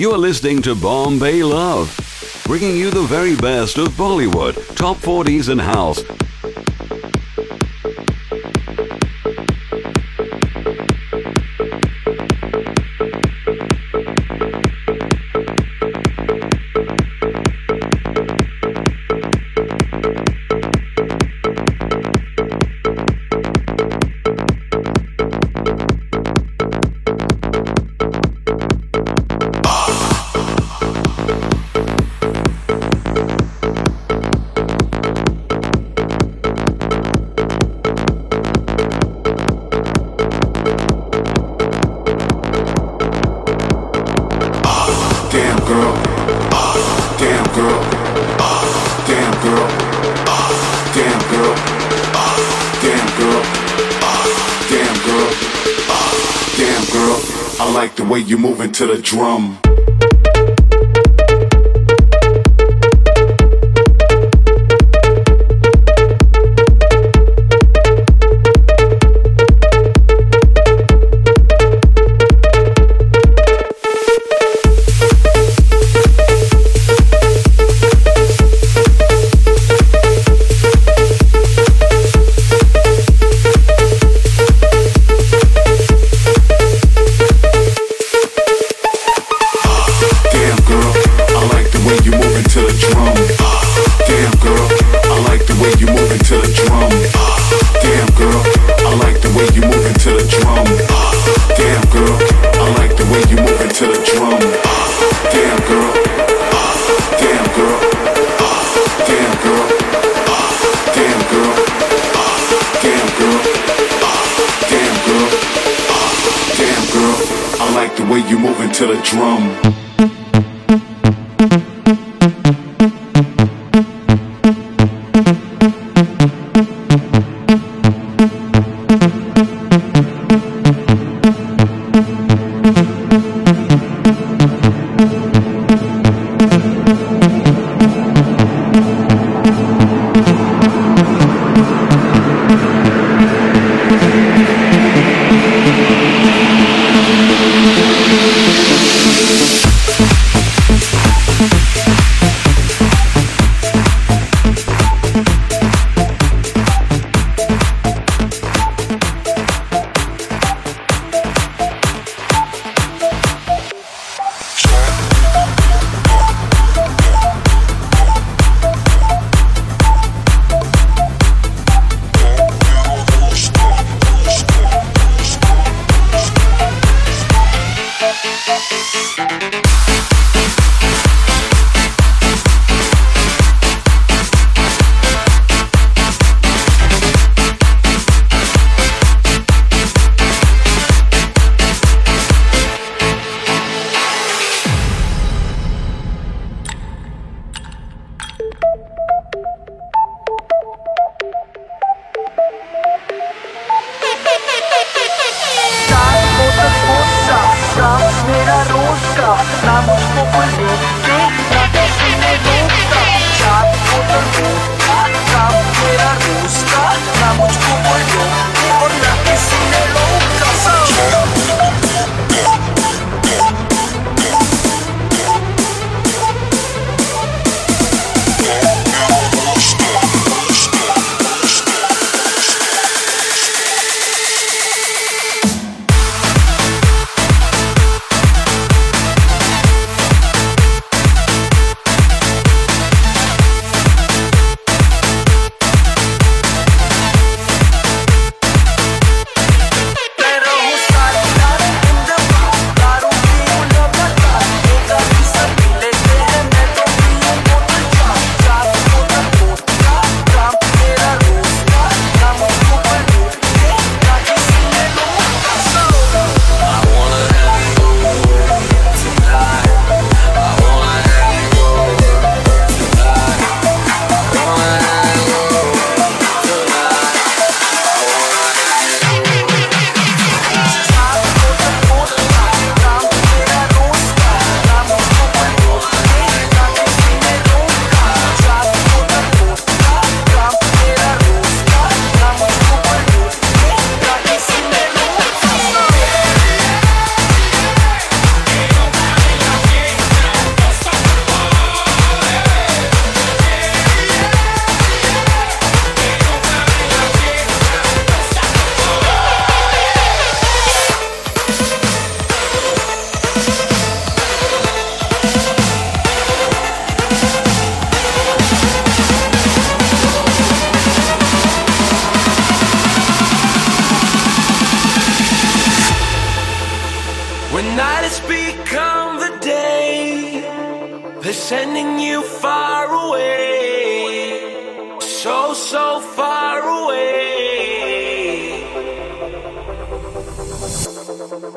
You are listening to Bombay Love, bringing you the very best of Bollywood, top 40s, and house. To the drum.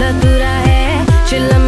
दा है चिलम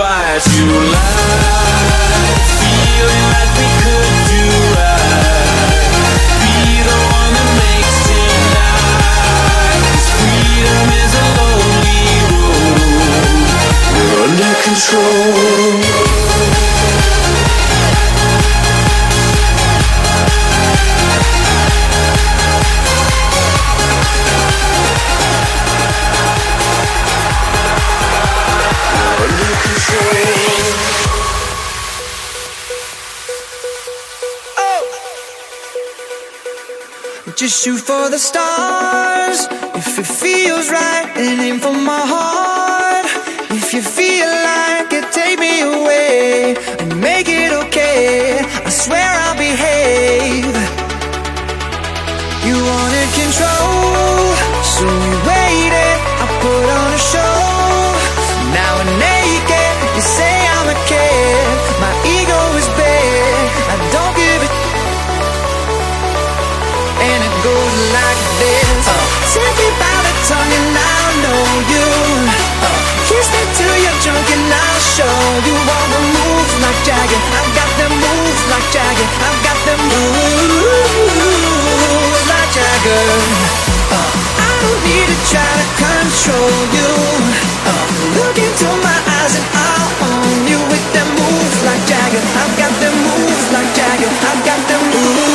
fight you. Loud the stars. If it feels right and aim for my show you want the moves like Jagger. I've got them moves like Jagger. I've got them moves like Jagger. Uh, I don't need to try to control you. Uh, look into my eyes and I'll own you with them moves like Jagger. I've got them moves like Jagger. I've got them moves.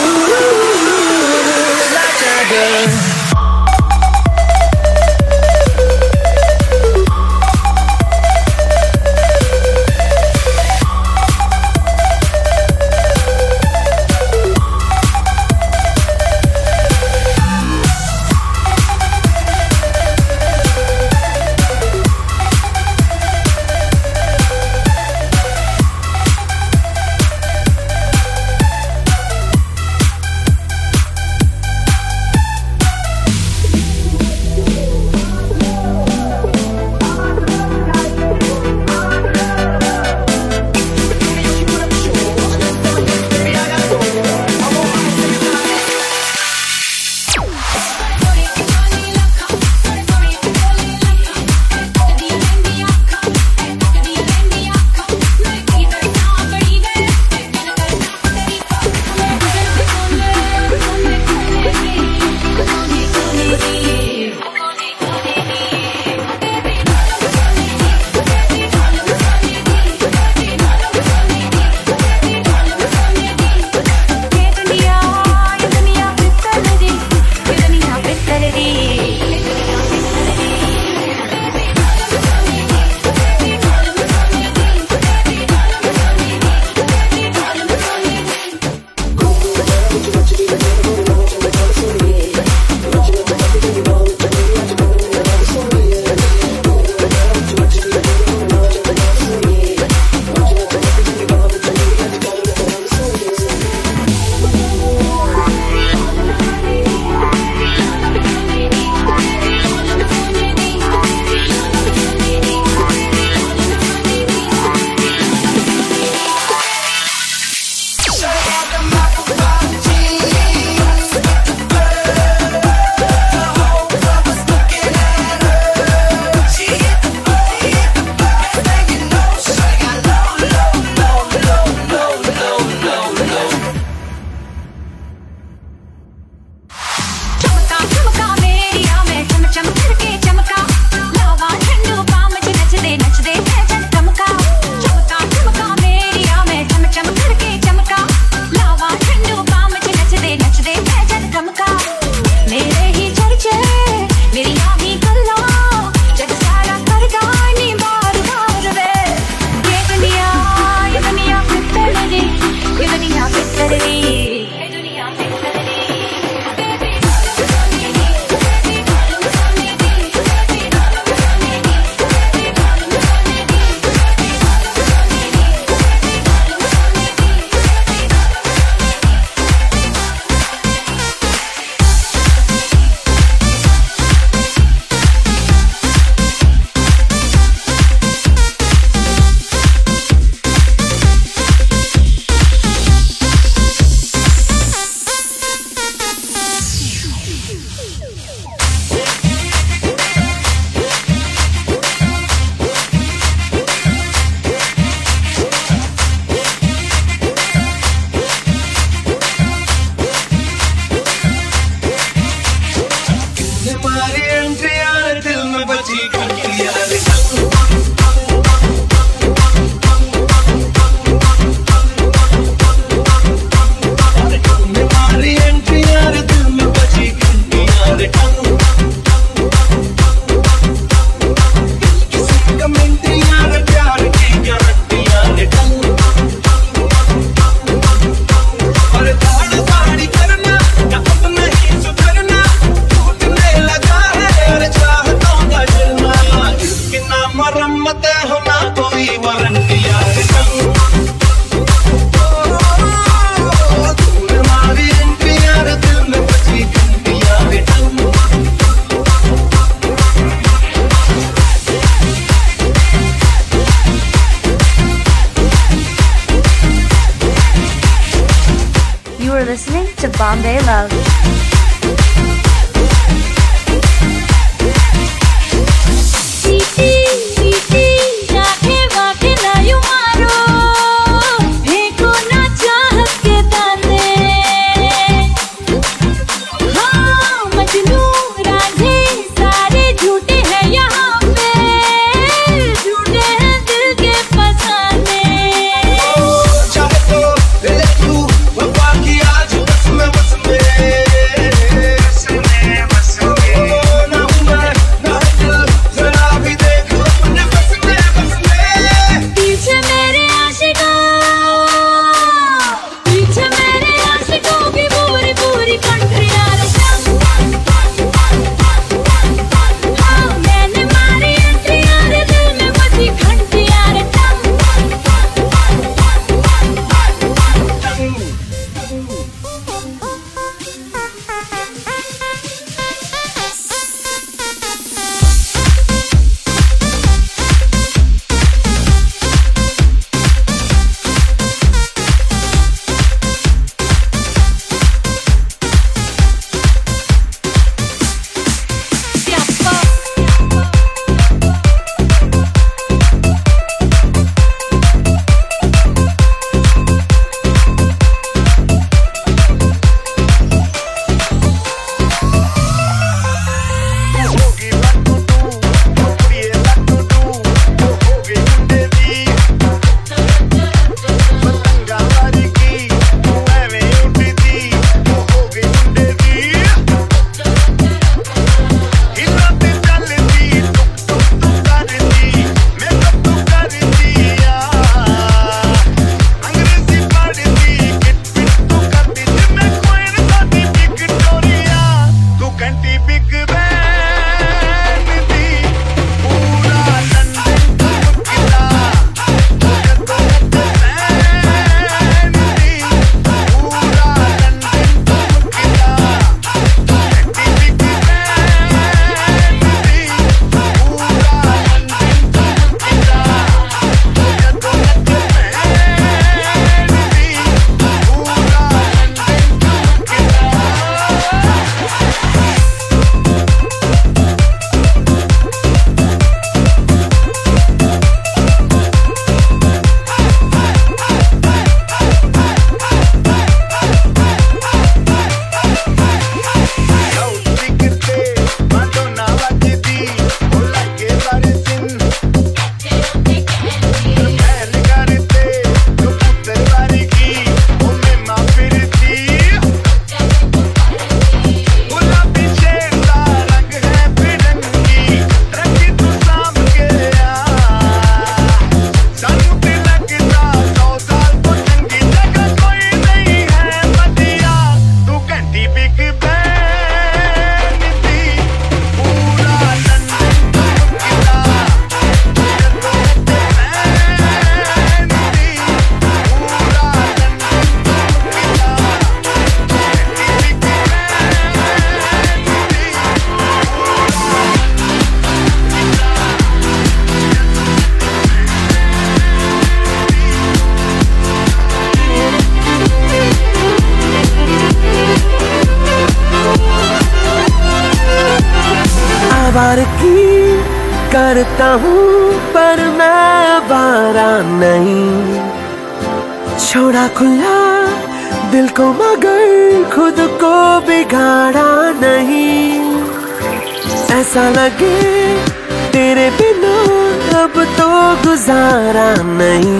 खुला दिल को मगर खुद को बिगाड़ा नहीं। ऐसा लगे तेरे बिना अब तो गुजारा नहीं।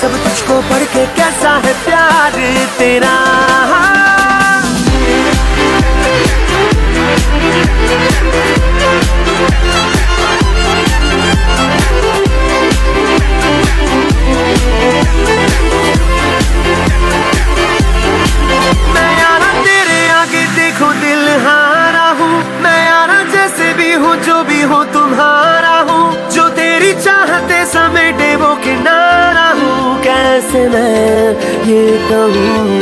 सब तुझको पढ़ के कैसा है प्यार तेरा? 的道路。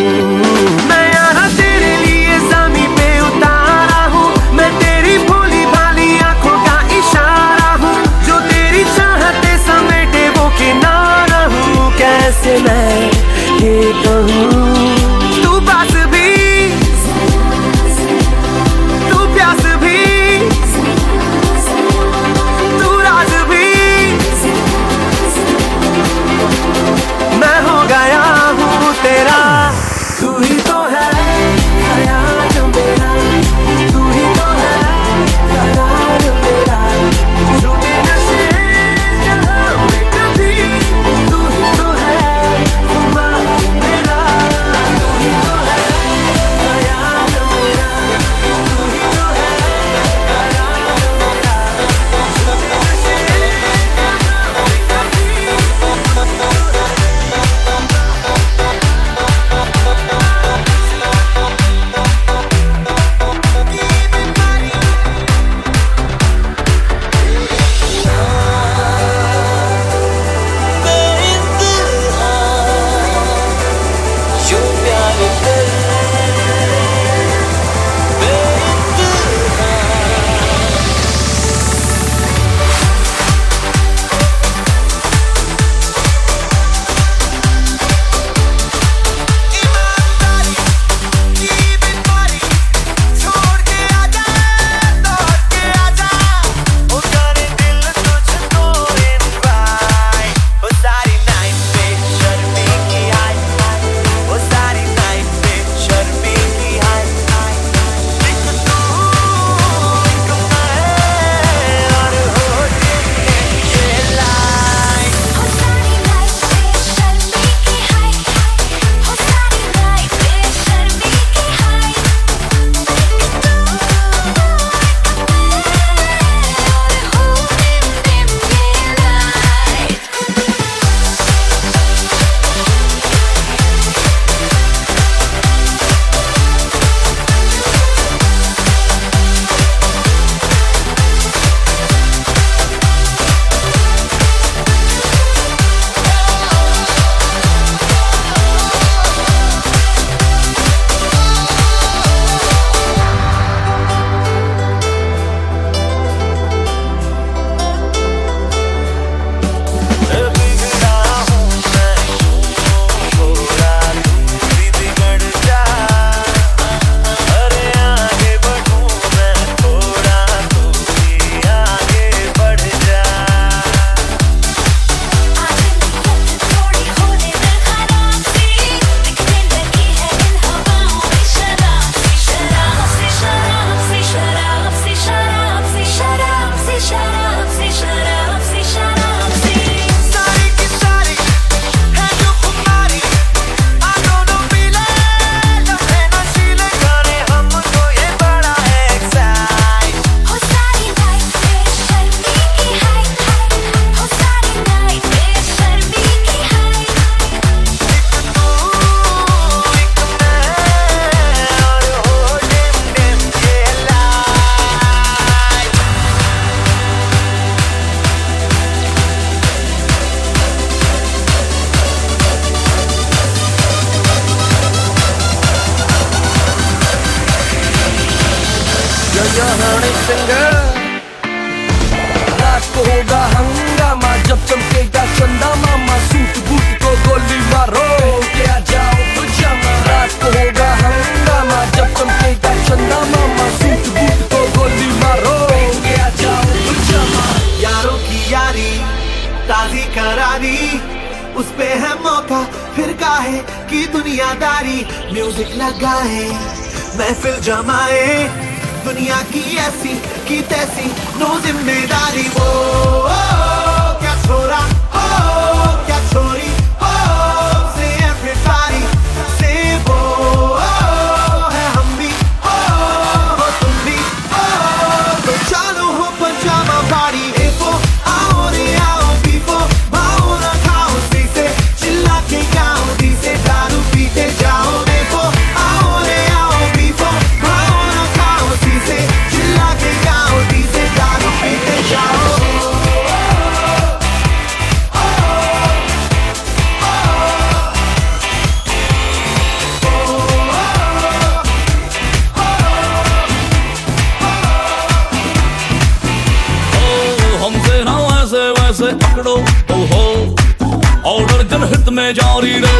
脚底的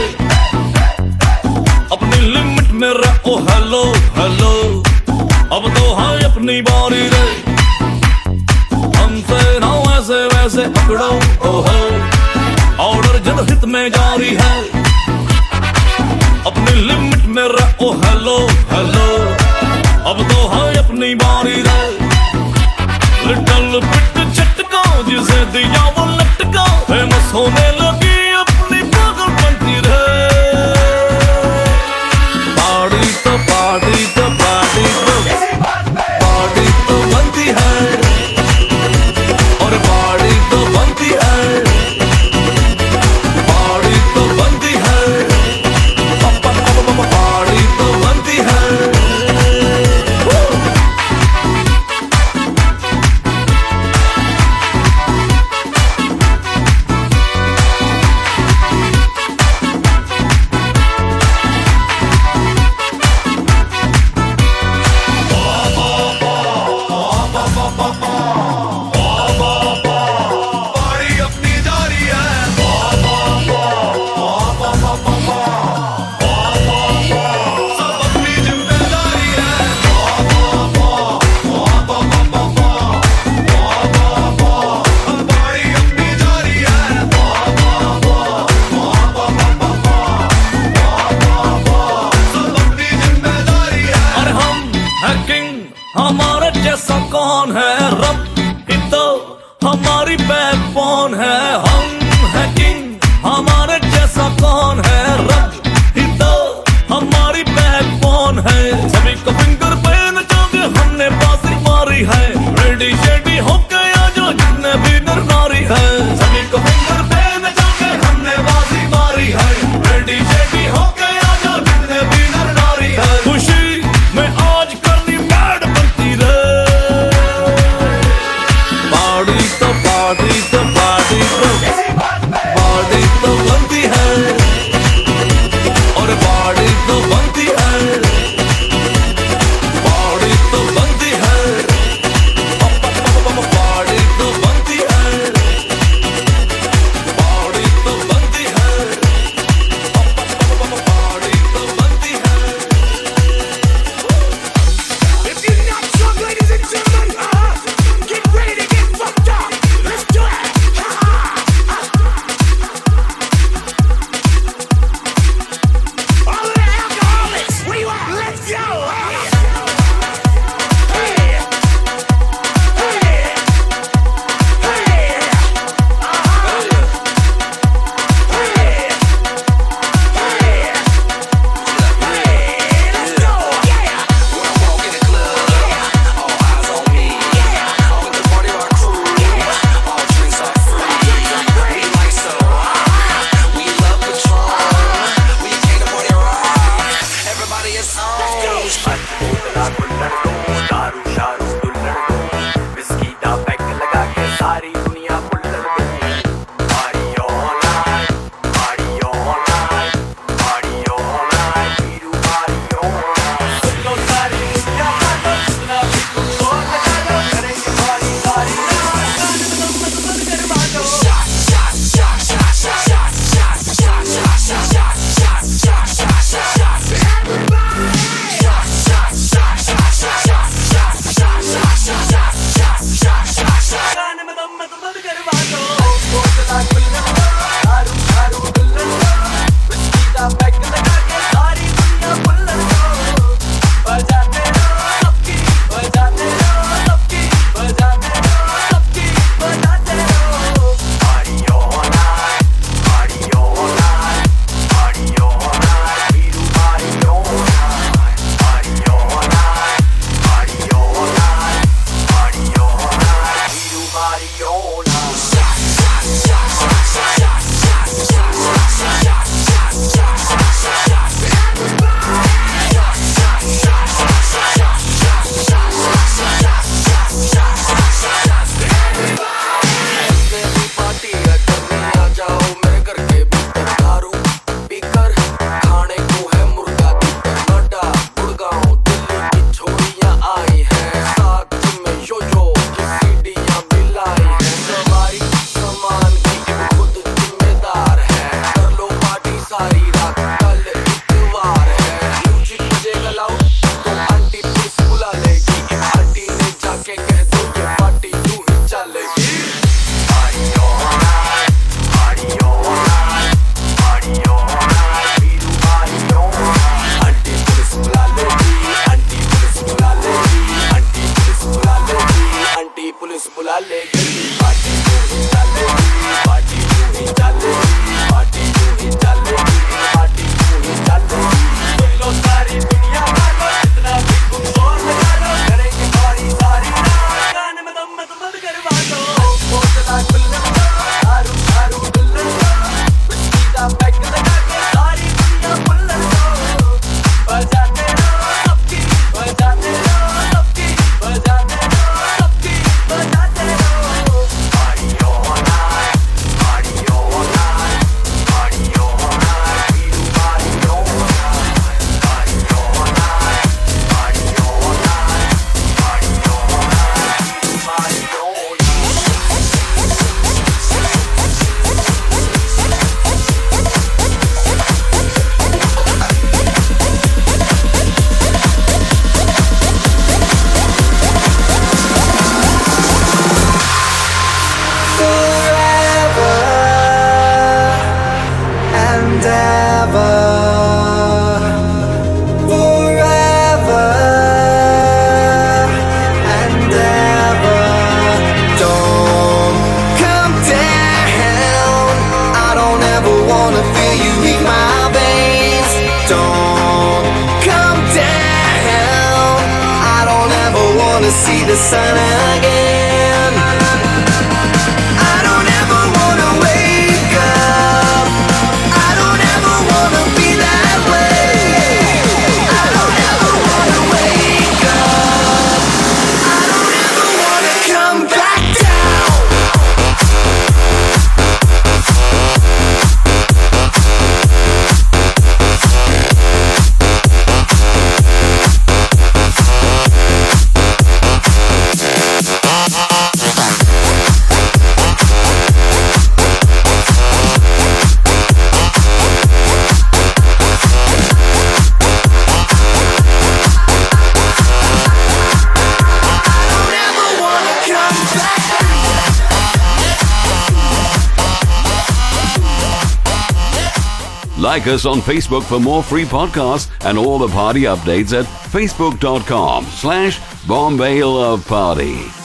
Like us on Facebook for more free podcasts and all the party updates at facebook.com slash Bombay Love Party.